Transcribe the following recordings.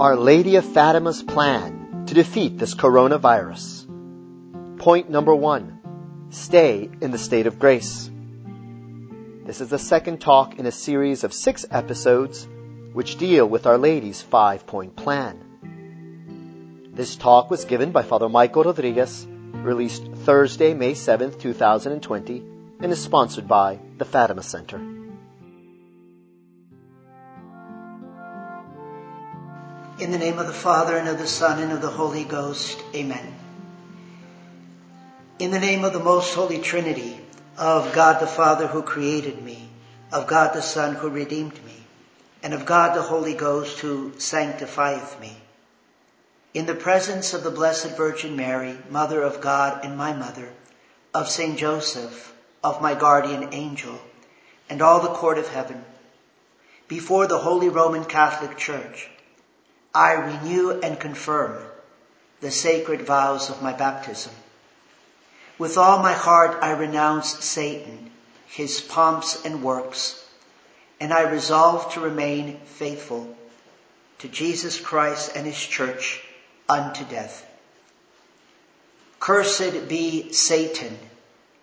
Our Lady of Fatima's plan to defeat this coronavirus. Point number one stay in the state of grace. This is the second talk in a series of six episodes which deal with Our Lady's five point plan. This talk was given by Father Michael Rodriguez, released Thursday, May 7th, 2020, and is sponsored by the Fatima Center. In the name of the Father, and of the Son, and of the Holy Ghost. Amen. In the name of the most holy Trinity, of God the Father who created me, of God the Son who redeemed me, and of God the Holy Ghost who sanctifieth me. In the presence of the Blessed Virgin Mary, Mother of God and my Mother, of Saint Joseph, of my guardian angel, and all the court of heaven, before the Holy Roman Catholic Church, I renew and confirm the sacred vows of my baptism. With all my heart I renounce Satan, his pomps and works, and I resolve to remain faithful to Jesus Christ and his church unto death. Cursed be Satan,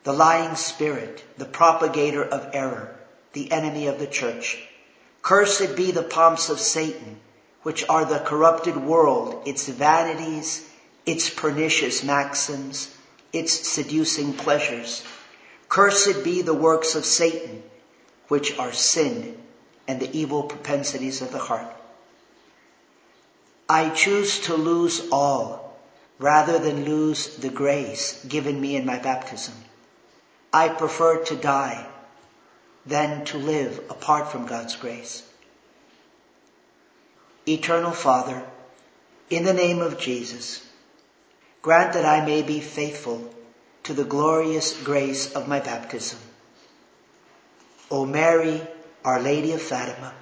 the lying spirit, the propagator of error, the enemy of the church. Cursed be the pomps of Satan, which are the corrupted world, its vanities, its pernicious maxims, its seducing pleasures. Cursed be the works of Satan, which are sin and the evil propensities of the heart. I choose to lose all rather than lose the grace given me in my baptism. I prefer to die than to live apart from God's grace. Eternal Father, in the name of Jesus, grant that I may be faithful to the glorious grace of my baptism. O Mary, Our Lady of Fatima,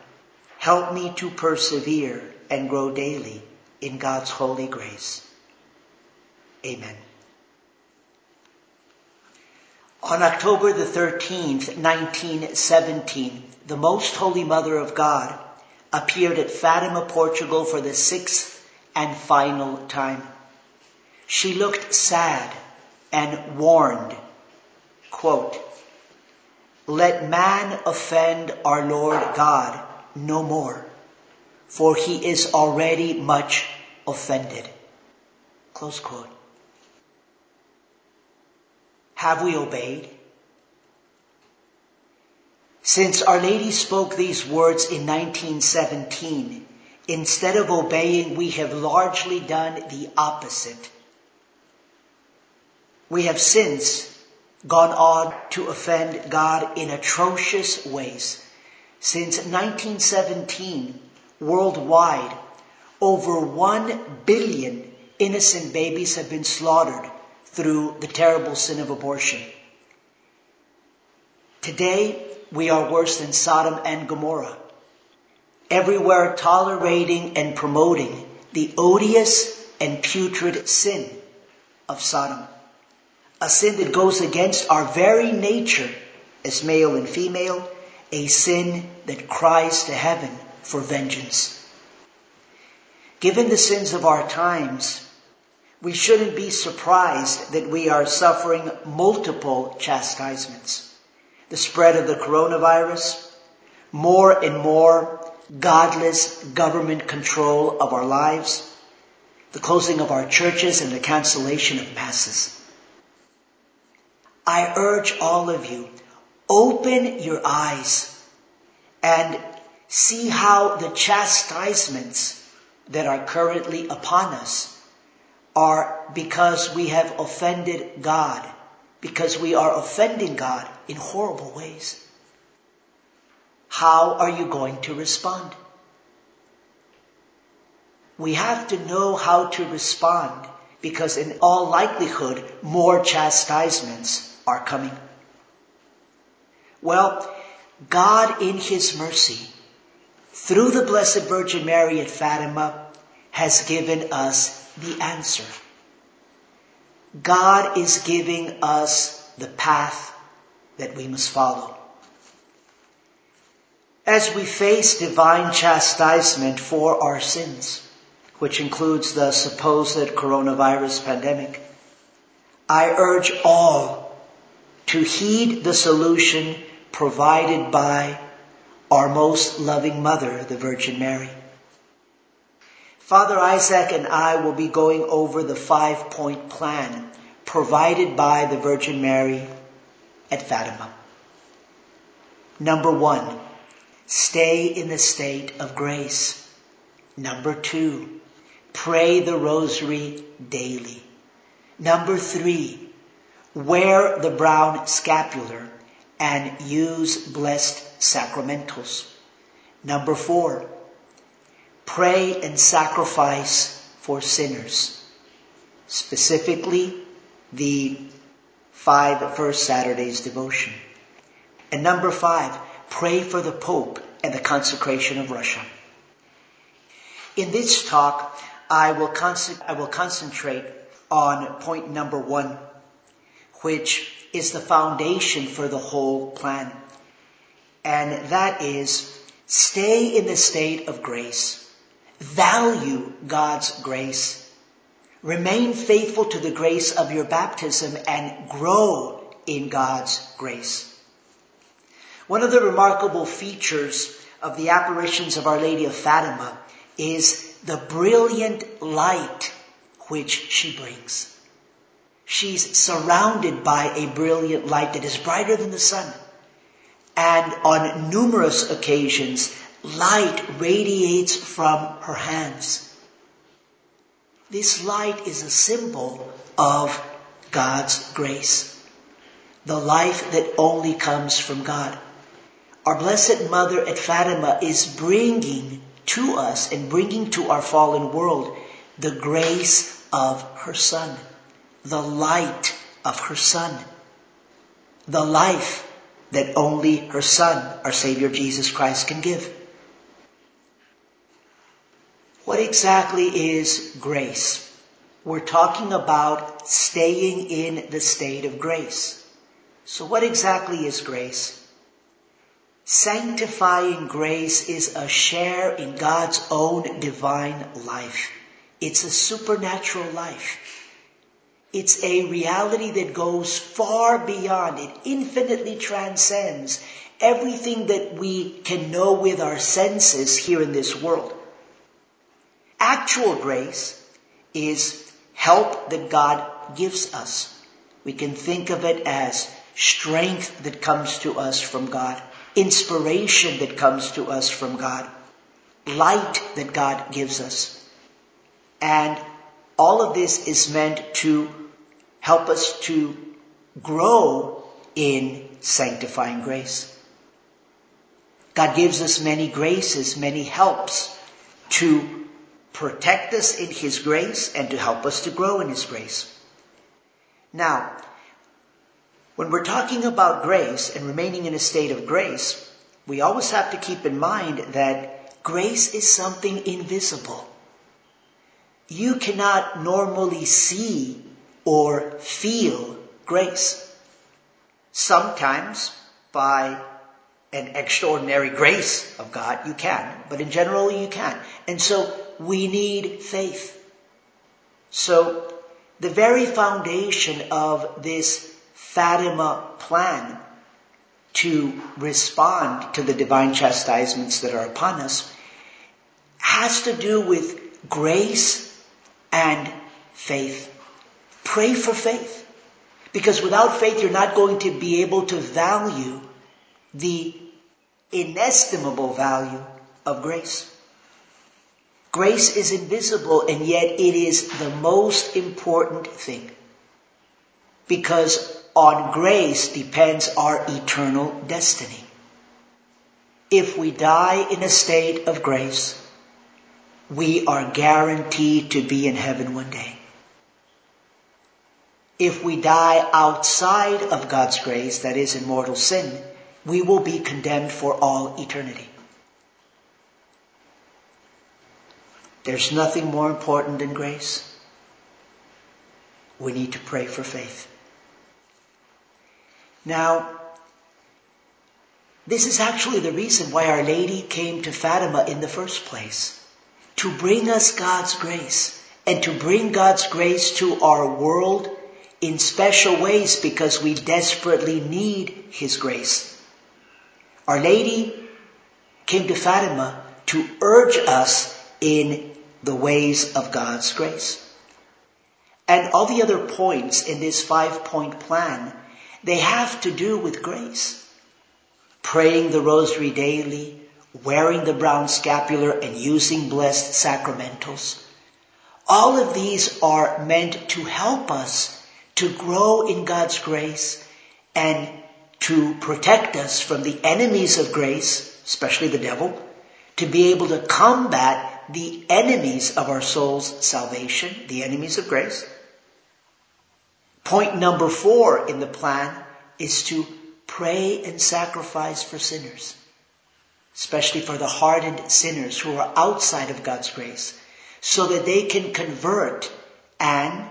help me to persevere and grow daily in God's holy grace. Amen. On October the 13th, 1917, the Most Holy Mother of God appeared at Fatima, Portugal for the sixth and final time. She looked sad and warned, quote, let man offend our Lord God no more, for he is already much offended. Close quote. Have we obeyed? Since Our Lady spoke these words in 1917, instead of obeying, we have largely done the opposite. We have since gone on to offend God in atrocious ways. Since 1917, worldwide, over one billion innocent babies have been slaughtered through the terrible sin of abortion. Today, we are worse than Sodom and Gomorrah. Everywhere tolerating and promoting the odious and putrid sin of Sodom. A sin that goes against our very nature as male and female, a sin that cries to heaven for vengeance. Given the sins of our times, we shouldn't be surprised that we are suffering multiple chastisements the spread of the coronavirus, more and more godless government control of our lives, the closing of our churches and the cancellation of masses. I urge all of you, open your eyes and see how the chastisements that are currently upon us are because we have offended God because we are offending God in horrible ways. How are you going to respond? We have to know how to respond because in all likelihood, more chastisements are coming. Well, God in His mercy, through the Blessed Virgin Mary at Fatima, has given us the answer. God is giving us the path that we must follow. As we face divine chastisement for our sins, which includes the supposed coronavirus pandemic, I urge all to heed the solution provided by our most loving mother, the Virgin Mary. Father Isaac and I will be going over the five point plan provided by the Virgin Mary at Fatima. Number one, stay in the state of grace. Number two, pray the rosary daily. Number three, wear the brown scapular and use blessed sacramentals. Number four, pray and sacrifice for sinners. Specifically, the five first Saturdays devotion. And number five, pray for the Pope and the consecration of Russia. In this talk, I will, I will concentrate on point number one, which is the foundation for the whole plan. And that is stay in the state of grace. Value God's grace. Remain faithful to the grace of your baptism and grow in God's grace. One of the remarkable features of the apparitions of Our Lady of Fatima is the brilliant light which she brings. She's surrounded by a brilliant light that is brighter than the sun. And on numerous occasions, light radiates from her hands. This light is a symbol of God's grace. The life that only comes from God. Our Blessed Mother at Fatima is bringing to us and bringing to our fallen world the grace of her Son the light of her Son, the life that only her Son, our Savior Jesus Christ, can give. What exactly is grace? We're talking about staying in the state of grace. So what exactly is grace? Sanctifying grace is a share in God's own divine life. It's a supernatural life. It's a reality that goes far beyond, it infinitely transcends everything that we can know with our senses here in this world. Actual grace is help that God gives us. We can think of it as strength that comes to us from God, inspiration that comes to us from God, light that God gives us. And all of this is meant to help us to grow in sanctifying grace. God gives us many graces, many helps to protect us in His grace and to help us to grow in His grace. Now, when we're talking about grace and remaining in a state of grace, we always have to keep in mind that grace is something invisible. You cannot normally see or feel grace. Sometimes by an extraordinary grace of God, you can, but in general you can't. And so we need faith. So the very foundation of this Fatima plan to respond to the divine chastisements that are upon us has to do with grace and faith. Pray for faith. Because without faith, you're not going to be able to value the inestimable value of grace. Grace is invisible and yet it is the most important thing. Because on grace depends our eternal destiny. If we die in a state of grace, we are guaranteed to be in heaven one day. If we die outside of God's grace, that is in mortal sin, we will be condemned for all eternity. There's nothing more important than grace. We need to pray for faith. Now, this is actually the reason why Our Lady came to Fatima in the first place. to bring us God's grace and to bring God's grace to our world in special ways because we desperately need His grace. Our Lady came to Fatima to urge us in the ways of God's grace. And all the other points in this five point plan, they have to do with grace. Praying the rosary daily, wearing the brown scapular and using blessed sacramentals. All of these are meant to help us to grow in God's grace and to protect us from the enemies of grace, especially the devil, to be able to combat the enemies of our soul's salvation, the enemies of grace. Point number four in the plan is to pray and sacrifice for sinners, especially for the hardened sinners who are outside of God's grace, so that they can convert and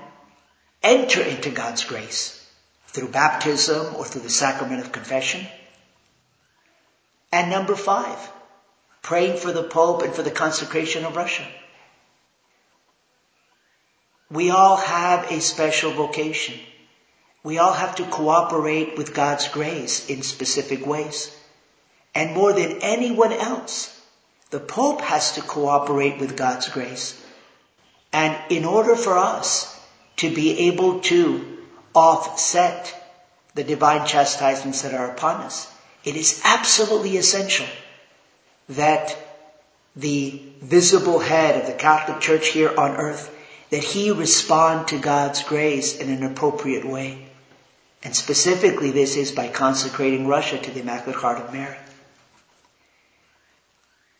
enter into God's grace through baptism or through the sacrament of confession. And number five, praying for the Pope and for the consecration of Russia. We all have a special vocation. We all have to cooperate with God's grace in specific ways. And more than anyone else, the Pope has to cooperate with God's grace. And in order for us to be able to offset the divine chastisements that are upon us, it is absolutely essential that the visible head of the Catholic Church here on earth, that he respond to God's grace in an appropriate way. And specifically this is by consecrating Russia to the Immaculate Heart of Mary.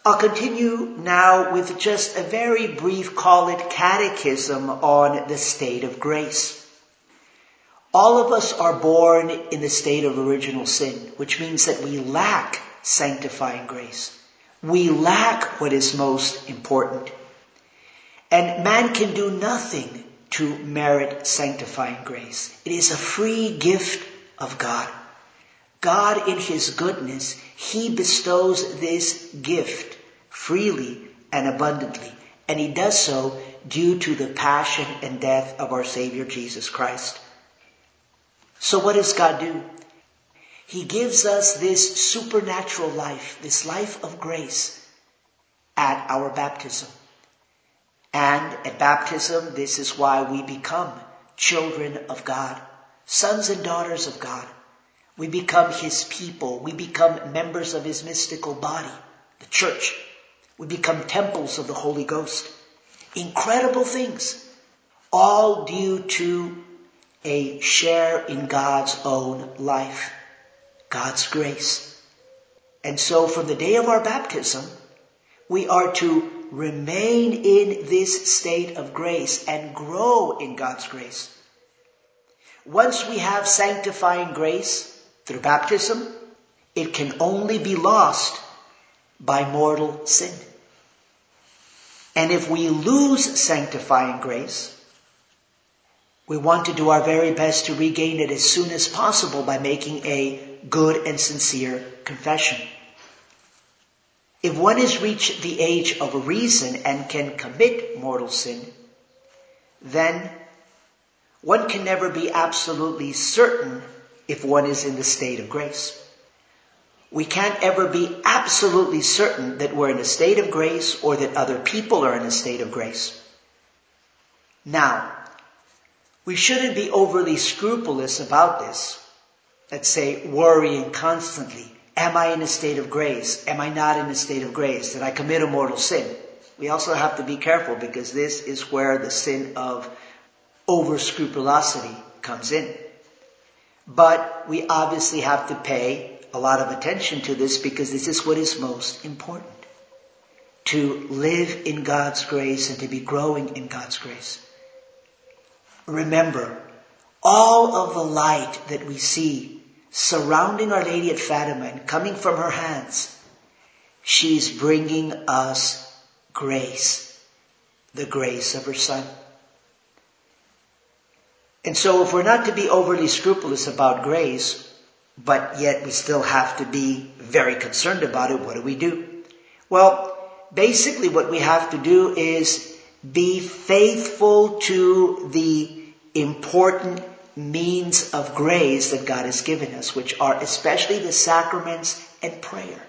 I'll continue now with just a very brief, call it catechism on the state of grace. All of us are born in the state of original sin, which means that we lack sanctifying grace. We lack what is most important. And man can do nothing to merit sanctifying grace. It is a free gift of God. God in His goodness, He bestows this gift freely and abundantly. And He does so due to the passion and death of our Savior Jesus Christ. So what does God do? He gives us this supernatural life, this life of grace at our baptism. And at baptism, this is why we become children of God, sons and daughters of God. We become His people. We become members of His mystical body, the church. We become temples of the Holy Ghost. Incredible things, all due to a share in God's own life. God's grace. And so from the day of our baptism, we are to remain in this state of grace and grow in God's grace. Once we have sanctifying grace through baptism, it can only be lost by mortal sin. And if we lose sanctifying grace, we want to do our very best to regain it as soon as possible by making a good and sincere confession. If one has reached the age of reason and can commit mortal sin, then one can never be absolutely certain if one is in the state of grace. We can't ever be absolutely certain that we're in a state of grace or that other people are in a state of grace. Now, we shouldn't be overly scrupulous about this let's say, worrying constantly. Am I in a state of grace? Am I not in a state of grace? Did I commit a mortal sin? We also have to be careful because this is where the sin of over scrupulosity comes in. But we obviously have to pay a lot of attention to this because this is what is most important. To live in God's grace and to be growing in God's grace. Remember, all of the light that we see surrounding Our Lady at Fatima and coming from her hands, she's bringing us grace, the grace of her Son. And so if we're not to be overly scrupulous about grace, but yet we still have to be very concerned about it, what do we do? Well, basically what we have to do is be faithful to the important means of grace that God has given us, which are especially the sacraments and prayer.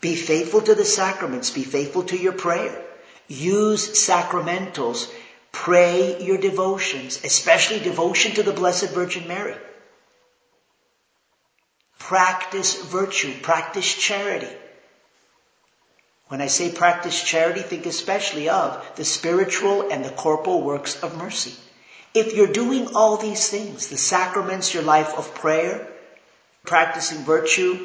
Be faithful to the sacraments. Be faithful to your prayer. Use sacramentals. Pray your devotions, especially devotion to the Blessed Virgin Mary. Practice virtue. Practice charity. When I say practice charity, think especially of the spiritual and the corporal works of mercy. If you're doing all these things, the sacraments, your life of prayer, practicing virtue,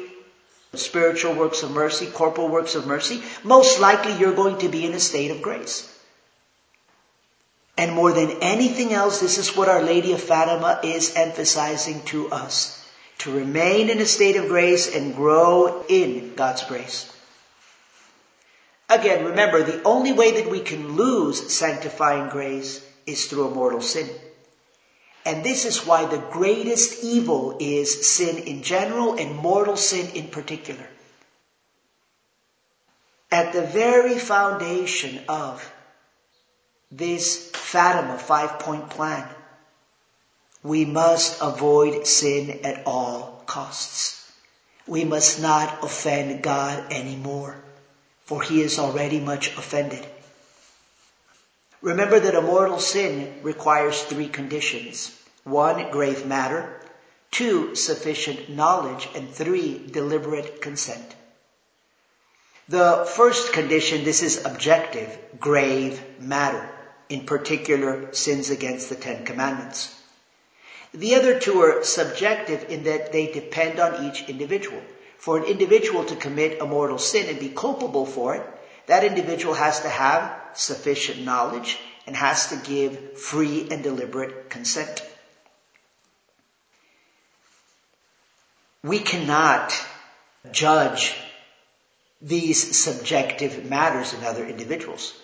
spiritual works of mercy, corporal works of mercy, most likely you're going to be in a state of grace. And more than anything else, this is what Our Lady of Fatima is emphasizing to us. To remain in a state of grace and grow in God's grace. Again, remember, the only way that we can lose sanctifying grace is through a mortal sin. And this is why the greatest evil is sin in general and mortal sin in particular. At the very foundation of this Fatima five point plan, we must avoid sin at all costs. We must not offend God anymore, for he is already much offended. Remember that a mortal sin requires three conditions. One, grave matter. Two, sufficient knowledge. And three, deliberate consent. The first condition, this is objective, grave matter. In particular, sins against the Ten Commandments. The other two are subjective in that they depend on each individual. For an individual to commit a mortal sin and be culpable for it, that individual has to have sufficient knowledge and has to give free and deliberate consent. We cannot judge these subjective matters in other individuals.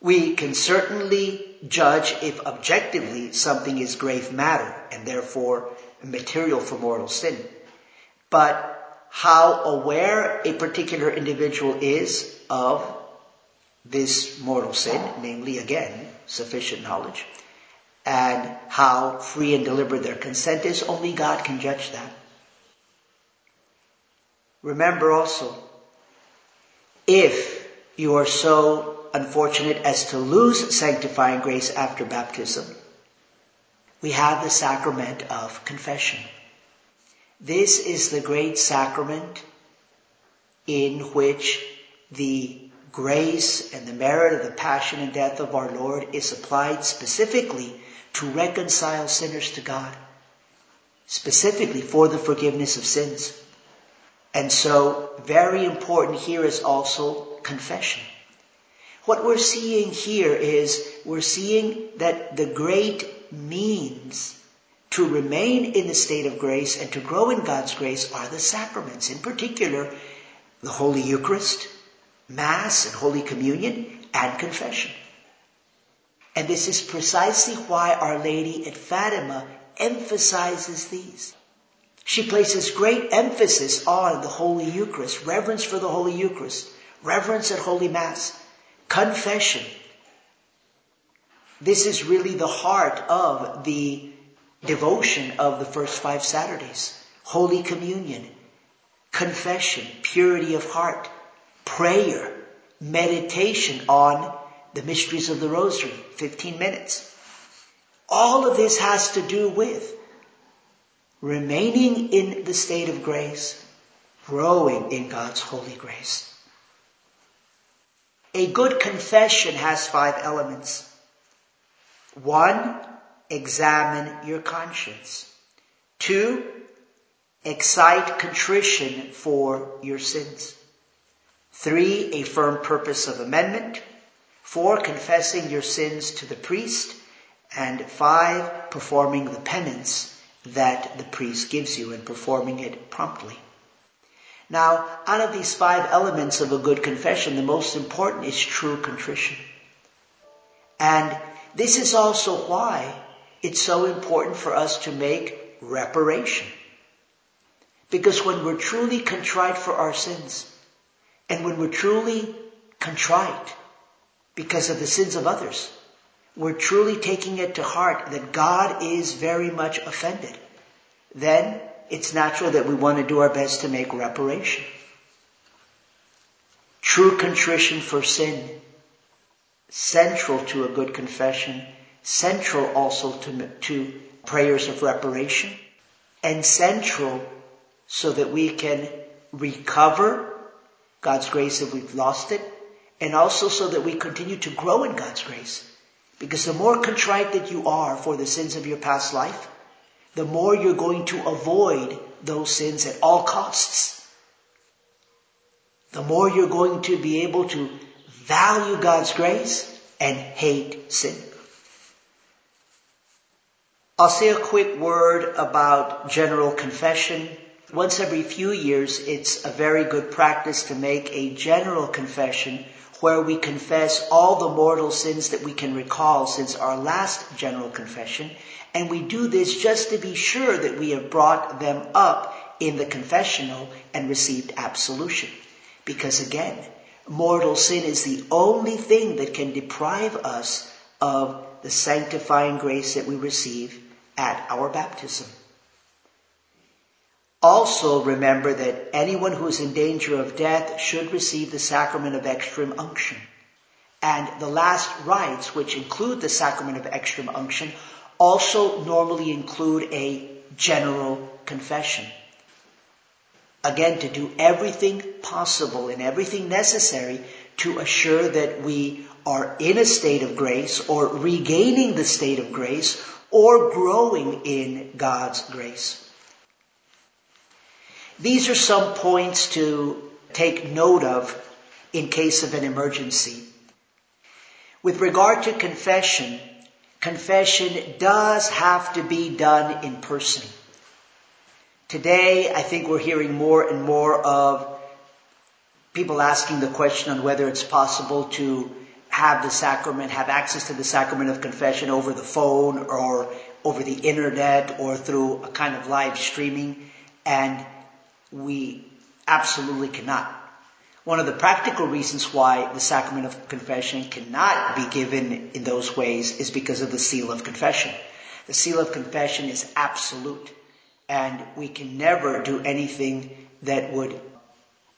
We can certainly judge if objectively something is grave matter and therefore material for mortal sin. But how aware a particular individual is of this mortal sin, namely again, sufficient knowledge, and how free and deliberate their consent is, only God can judge that. Remember also, if you are so unfortunate as to lose sanctifying grace after baptism, we have the sacrament of confession. This is the great sacrament in which the grace and the merit of the passion and death of our Lord is applied specifically to reconcile sinners to God, specifically for the forgiveness of sins. And so, very important here is also confession. What we're seeing here is we're seeing that the great means to remain in the state of grace and to grow in God's grace are the sacraments, in particular, the Holy Eucharist, Mass and Holy Communion, and confession. And this is precisely why Our Lady at Fatima emphasizes these. She places great emphasis on the Holy Eucharist, reverence for the Holy Eucharist, reverence at Holy Mass, confession. This is really the heart of the devotion of the first five Saturdays. Holy Communion, confession, purity of heart, prayer, meditation on the mysteries of the Rosary, 15 minutes. All of this has to do with remaining in the state of grace, growing in God's holy grace. A good confession has five elements. One, examine your conscience. Two, excite contrition for your sins. Three, a firm purpose of amendment. Four, confessing your sins to the priest. And five, performing the penance that the priest gives you and performing it promptly. Now, out of these five elements of a good confession, the most important is true contrition. And this is also why it's so important for us to make reparation. Because when we're truly contrite for our sins, and when we're truly contrite because of the sins of others. We're truly taking it to heart that God is very much offended. Then it's natural that we want to do our best to make reparation. True contrition for sin, central to a good confession, central also to, to prayers of reparation, and central so that we can recover God's grace if we've lost it, and also so that we continue to grow in God's grace. Because the more contrite that you are for the sins of your past life, the more you're going to avoid those sins at all costs. The more you're going to be able to value God's grace and hate sin. I'll say a quick word about general confession. Once every few years, it's a very good practice to make a general confession where we confess all the mortal sins that we can recall since our last general confession. And we do this just to be sure that we have brought them up in the confessional and received absolution. Because again, mortal sin is the only thing that can deprive us of the sanctifying grace that we receive at our baptism. Also remember that anyone who is in danger of death should receive the sacrament of extreme unction. And the last rites, which include the sacrament of extreme unction, also normally include a general confession. Again, to do everything possible and everything necessary to assure that we are in a state of grace or regaining the state of grace or growing in God's grace. These are some points to take note of in case of an emergency. With regard to confession, confession does have to be done in person. Today, I think we're hearing more and more of people asking the question on whether it's possible to have the sacrament, have access to the sacrament of confession over the phone or over the internet or through a kind of live streaming. And we absolutely cannot. One of the practical reasons why the sacrament of confession cannot be given in those ways is because of the seal of confession. The seal of confession is absolute and we can never do anything that would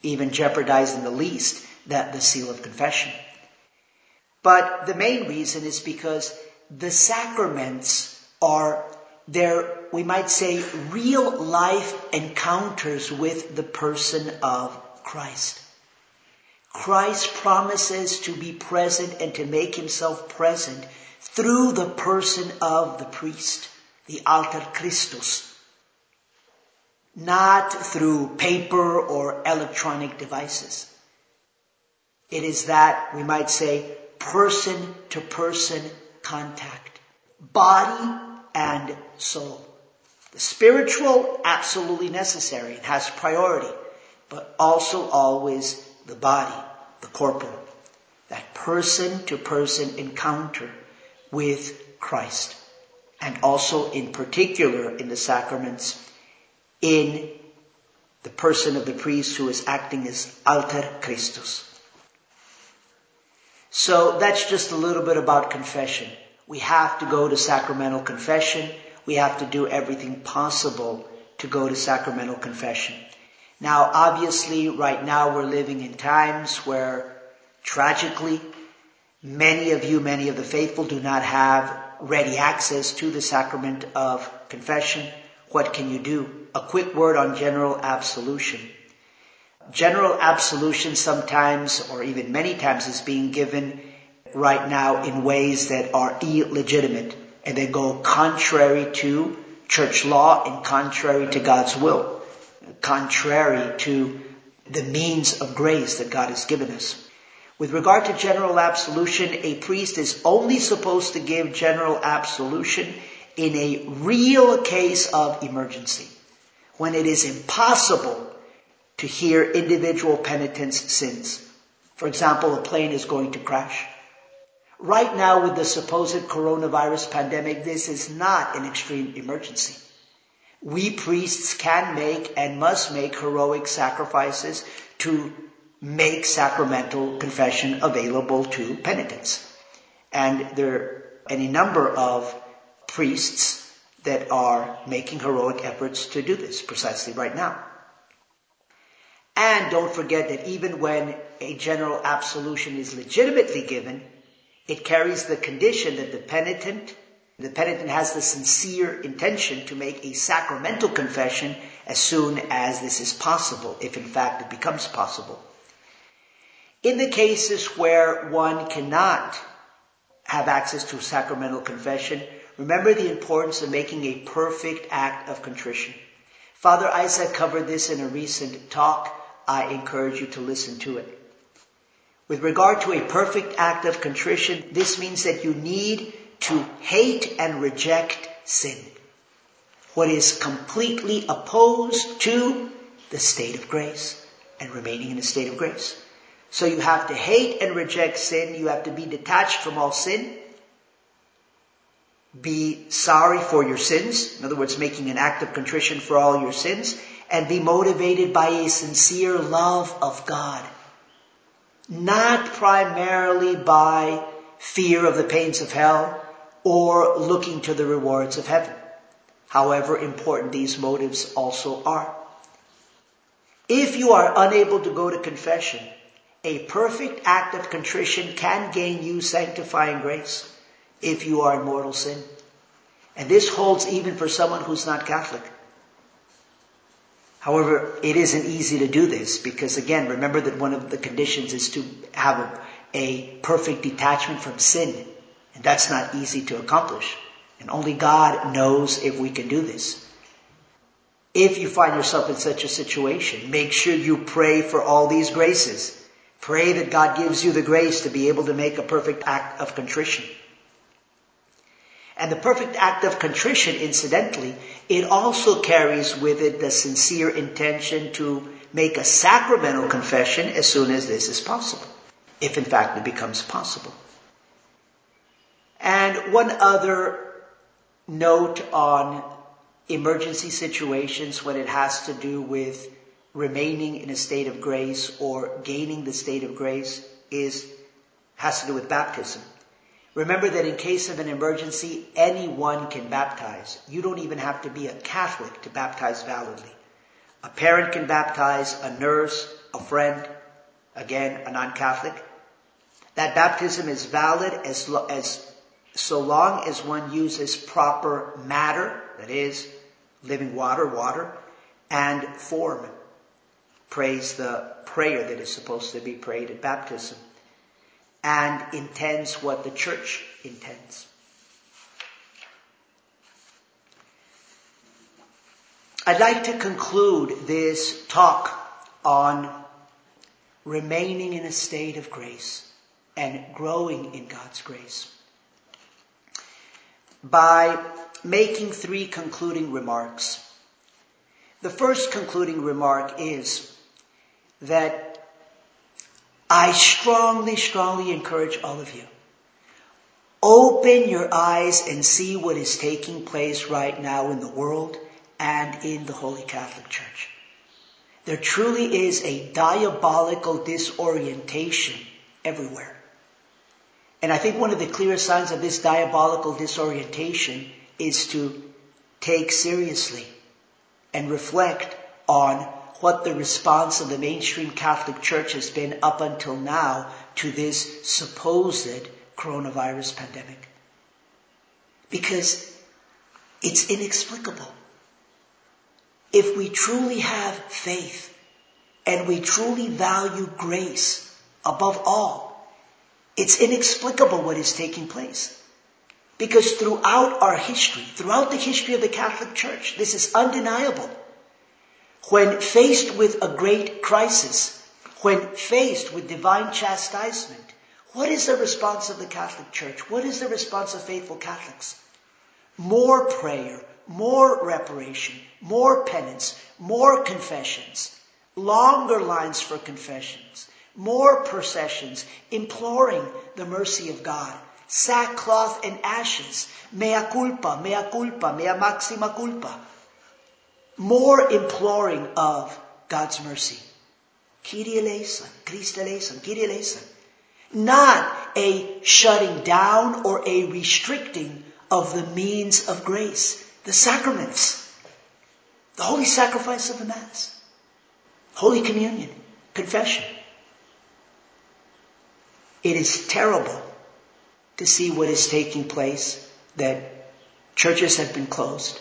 even jeopardize in the least that the seal of confession. But the main reason is because the sacraments are there we might say, real life encounters with the person of Christ. Christ promises to be present and to make himself present through the person of the priest, the alter Christus. Not through paper or electronic devices. It is that, we might say, person to person contact. Body and soul. The spiritual, absolutely necessary. It has priority. But also always the body, the corporal. That person to person encounter with Christ. And also in particular in the sacraments, in the person of the priest who is acting as alter Christus. So that's just a little bit about confession. We have to go to sacramental confession we have to do everything possible to go to sacramental confession. Now, obviously, right now we're living in times where tragically, many of you, many of the faithful do not have ready access to the sacrament of confession. What can you do? A quick word on general absolution. General absolution sometimes, or even many times, is being given right now in ways that are illegitimate and they go contrary to church law and contrary to God's will, contrary to the means of grace that God has given us. With regard to general absolution, a priest is only supposed to give general absolution in a real case of emergency, when it is impossible to hear individual penitents' sins. For example, a plane is going to crash. Right now with the supposed coronavirus pandemic, this is not an extreme emergency. We priests can make and must make heroic sacrifices to make sacramental confession available to penitents. And there are any number of priests that are making heroic efforts to do this precisely right now. And don't forget that even when a general absolution is legitimately given, it carries the condition that the penitent, the penitent has the sincere intention to make a sacramental confession as soon as this is possible, if in fact it becomes possible. In the cases where one cannot have access to sacramental confession, remember the importance of making a perfect act of contrition. Father Isaac covered this in a recent talk. I encourage you to listen to it. With regard to a perfect act of contrition, this means that you need to hate and reject sin. What is completely opposed to the state of grace and remaining in a state of grace. So you have to hate and reject sin. You have to be detached from all sin. Be sorry for your sins. In other words, making an act of contrition for all your sins and be motivated by a sincere love of God. Not primarily by fear of the pains of hell or looking to the rewards of heaven. However important these motives also are. If you are unable to go to confession, a perfect act of contrition can gain you sanctifying grace if you are in mortal sin. And this holds even for someone who's not Catholic. However, it isn't easy to do this because again, remember that one of the conditions is to have a, a perfect detachment from sin. And that's not easy to accomplish. And only God knows if we can do this. If you find yourself in such a situation, make sure you pray for all these graces. Pray that God gives you the grace to be able to make a perfect act of contrition. And the perfect act of contrition, incidentally, it also carries with it the sincere intention to make a sacramental confession as soon as this is possible, if in fact it becomes possible. And one other note on emergency situations when it has to do with remaining in a state of grace or gaining the state of grace is, has to do with baptism. Remember that in case of an emergency, anyone can baptize. You don't even have to be a Catholic to baptize validly. A parent can baptize, a nurse, a friend, again, a non-Catholic. That baptism is valid as, lo- as so long as one uses proper matter, that is, living water, water, and form prays the prayer that is supposed to be prayed at baptism and intends what the church intends. I'd like to conclude this talk on remaining in a state of grace and growing in God's grace by making three concluding remarks. The first concluding remark is that I strongly, strongly encourage all of you. Open your eyes and see what is taking place right now in the world and in the Holy Catholic Church. There truly is a diabolical disorientation everywhere. And I think one of the clearest signs of this diabolical disorientation is to take seriously and reflect on what the response of the mainstream Catholic Church has been up until now to this supposed coronavirus pandemic. Because it's inexplicable. If we truly have faith and we truly value grace above all, it's inexplicable what is taking place. Because throughout our history, throughout the history of the Catholic Church, this is undeniable. When faced with a great crisis, when faced with divine chastisement, what is the response of the Catholic Church? What is the response of faithful Catholics? More prayer, more reparation, more penance, more confessions, longer lines for confessions, more processions, imploring the mercy of God, sackcloth and ashes, mea culpa, mea culpa, mea maxima culpa more imploring of God's mercy. Kyrie eleison, Christ eleison, eleison. Not a shutting down or a restricting of the means of grace. The sacraments. The holy sacrifice of the Mass. Holy Communion. Confession. It is terrible to see what is taking place, that churches have been closed.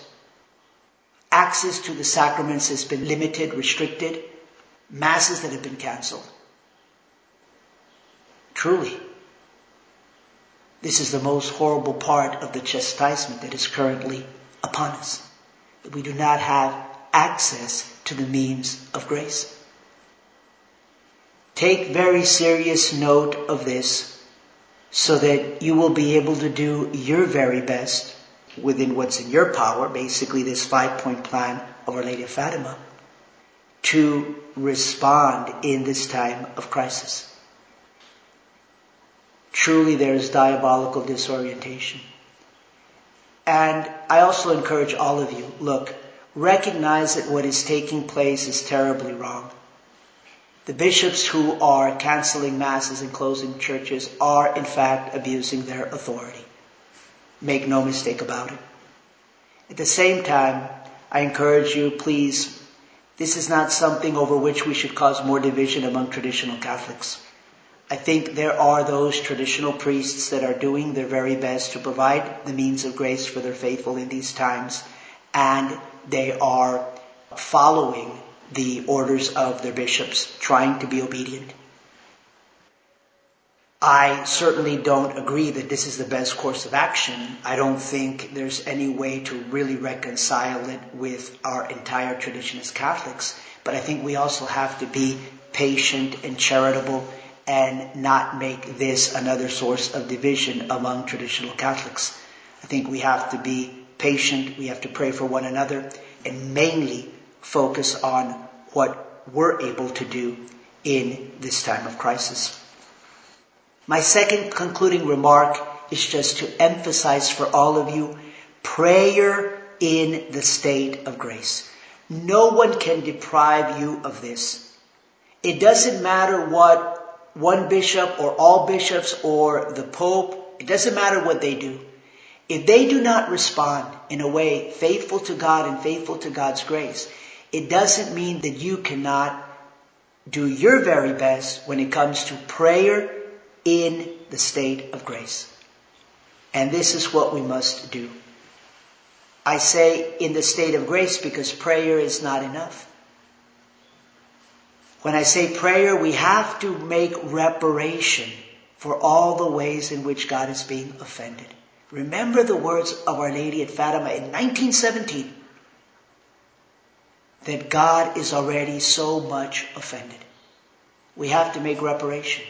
Access to the sacraments has been limited, restricted. Masses that have been canceled. Truly, this is the most horrible part of the chastisement that is currently upon us. That we do not have access to the means of grace. Take very serious note of this so that you will be able to do your very best within what's in your power, basically this five point plan of Our Lady of Fatima, to respond in this time of crisis. Truly there is diabolical disorientation. And I also encourage all of you, look, recognize that what is taking place is terribly wrong. The bishops who are canceling masses and closing churches are in fact abusing their authority. Make no mistake about it. At the same time, I encourage you, please, this is not something over which we should cause more division among traditional Catholics. I think there are those traditional priests that are doing their very best to provide the means of grace for their faithful in these times, and they are following the orders of their bishops, trying to be obedient. I certainly don't agree that this is the best course of action. I don't think there's any way to really reconcile it with our entire tradition as Catholics. But I think we also have to be patient and charitable and not make this another source of division among traditional Catholics. I think we have to be patient. We have to pray for one another and mainly focus on what we're able to do in this time of crisis. My second concluding remark is just to emphasize for all of you prayer in the state of grace. No one can deprive you of this. It doesn't matter what one bishop or all bishops or the pope, it doesn't matter what they do. If they do not respond in a way faithful to God and faithful to God's grace, it doesn't mean that you cannot do your very best when it comes to prayer in the state of grace. And this is what we must do. I say in the state of grace because prayer is not enough. When I say prayer, we have to make reparation for all the ways in which God is being offended. Remember the words of Our Lady at Fatima in 1917 that God is already so much offended. We have to make reparation.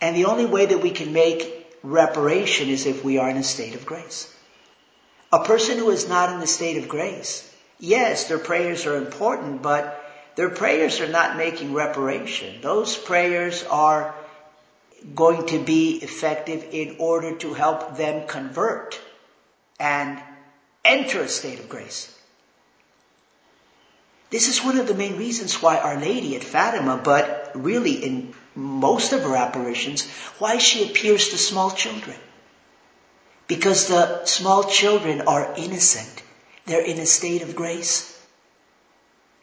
And the only way that we can make reparation is if we are in a state of grace. A person who is not in the state of grace, yes, their prayers are important, but their prayers are not making reparation. Those prayers are going to be effective in order to help them convert and enter a state of grace. This is one of the main reasons why Our Lady at Fatima, but really in most of her apparitions, why she appears to small children. Because the small children are innocent. They're in a state of grace.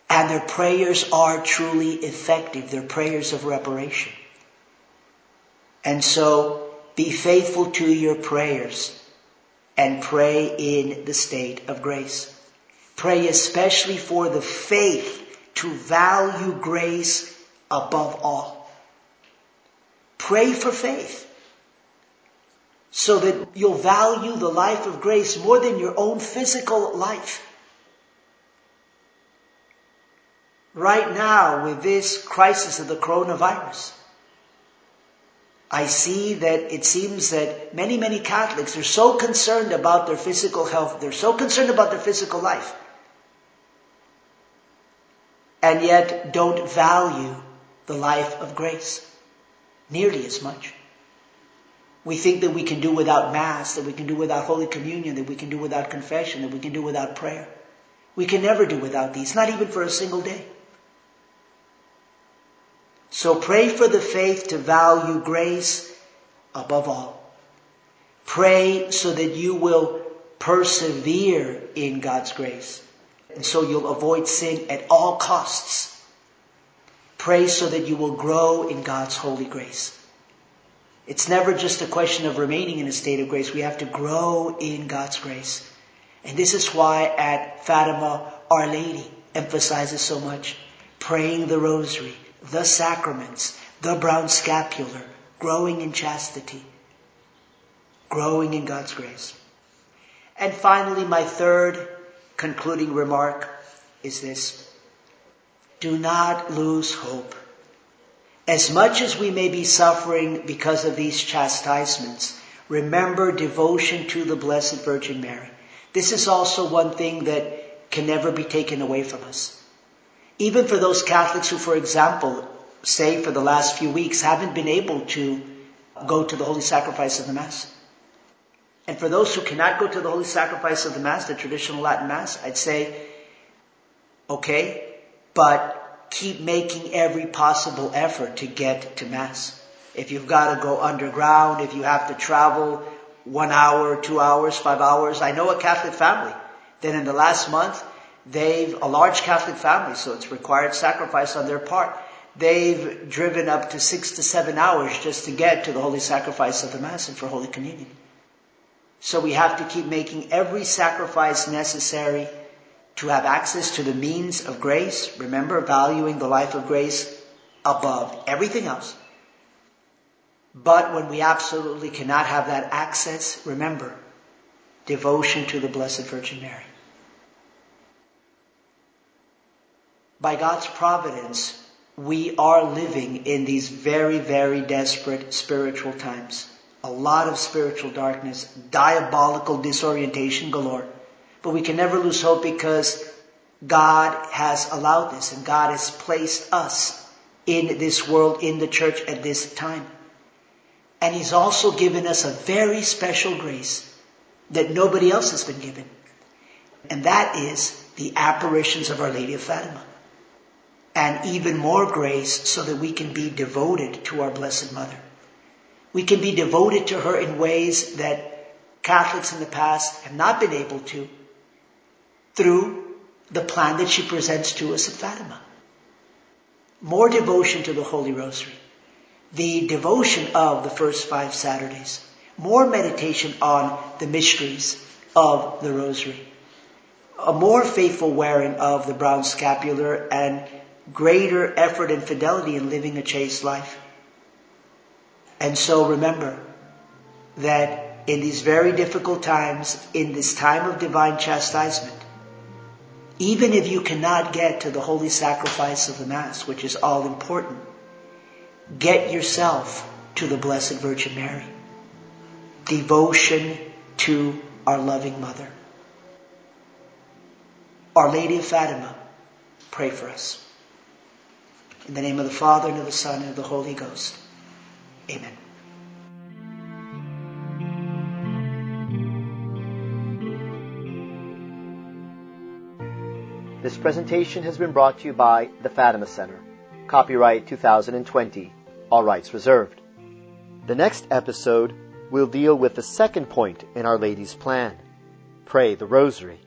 And their prayers are truly effective. They're prayers of reparation. And so be faithful to your prayers and pray in the state of grace. Pray especially for the faith to value grace above all. Pray for faith so that you'll value the life of grace more than your own physical life. Right now, with this crisis of the coronavirus, I see that it seems that many, many Catholics are so concerned about their physical health, they're so concerned about their physical life, and yet don't value the life of grace nearly as much. We think that we can do without Mass, that we can do without Holy Communion, that we can do without confession, that we can do without prayer. We can never do without these, not even for a single day. So pray for the faith to value grace above all. Pray so that you will persevere in God's grace. And so you'll avoid sin at all costs. Pray so that you will grow in God's holy grace. It's never just a question of remaining in a state of grace. We have to grow in God's grace. And this is why at Fatima, Our Lady emphasizes so much praying the rosary, the sacraments, the brown scapular, growing in chastity, growing in God's grace. And finally, my third concluding remark is this. Do not lose hope. As much as we may be suffering because of these chastisements, remember devotion to the Blessed Virgin Mary. This is also one thing that can never be taken away from us. Even for those Catholics who, for example, say for the last few weeks haven't been able to go to the Holy Sacrifice of the Mass. And for those who cannot go to the Holy Sacrifice of the Mass, the traditional Latin Mass, I'd say, okay, but keep making every possible effort to get to Mass. If you've got to go underground, if you have to travel one hour, two hours, five hours. I know a Catholic family that in the last month, they've, a large Catholic family, so it's required sacrifice on their part. They've driven up to six to seven hours just to get to the Holy Sacrifice of the Mass and for Holy Communion. So we have to keep making every sacrifice necessary to have access to the means of grace. Remember, valuing the life of grace above everything else. But when we absolutely cannot have that access, remember, devotion to the Blessed Virgin Mary. By God's providence, we are living in these very, very desperate spiritual times. A lot of spiritual darkness, diabolical disorientation galore. But we can never lose hope because God has allowed this and God has placed us in this world, in the church at this time. And He's also given us a very special grace that nobody else has been given. And that is the apparitions of Our Lady of Fatima. And even more grace so that we can be devoted to our Blessed Mother. We can be devoted to her in ways that Catholics in the past have not been able to through the plan that she presents to us at Fatima. More devotion to the Holy Rosary. The devotion of the first five Saturdays. More meditation on the mysteries of the Rosary. A more faithful wearing of the brown scapular and greater effort and fidelity in living a chaste life. And so remember that in these very difficult times, in this time of divine chastisement, even if you cannot get to the holy sacrifice of the Mass, which is all important, get yourself to the Blessed Virgin Mary. Devotion to our loving Mother. Our Lady of Fatima, pray for us. In the name of the Father, and of the Son, and of the Holy Ghost. Amen. This presentation has been brought to you by the Fatima Center. Copyright 2020. All rights reserved. The next episode will deal with the second point in Our Lady's plan. Pray the Rosary.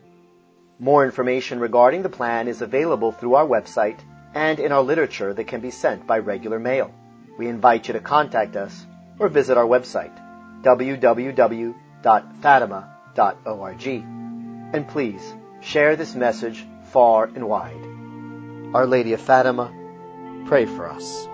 More information regarding the plan is available through our website and in our literature that can be sent by regular mail. We invite you to contact us or visit our website, www.fatima.org. And please share this message far and wide. Our Lady of Fatima, pray for us.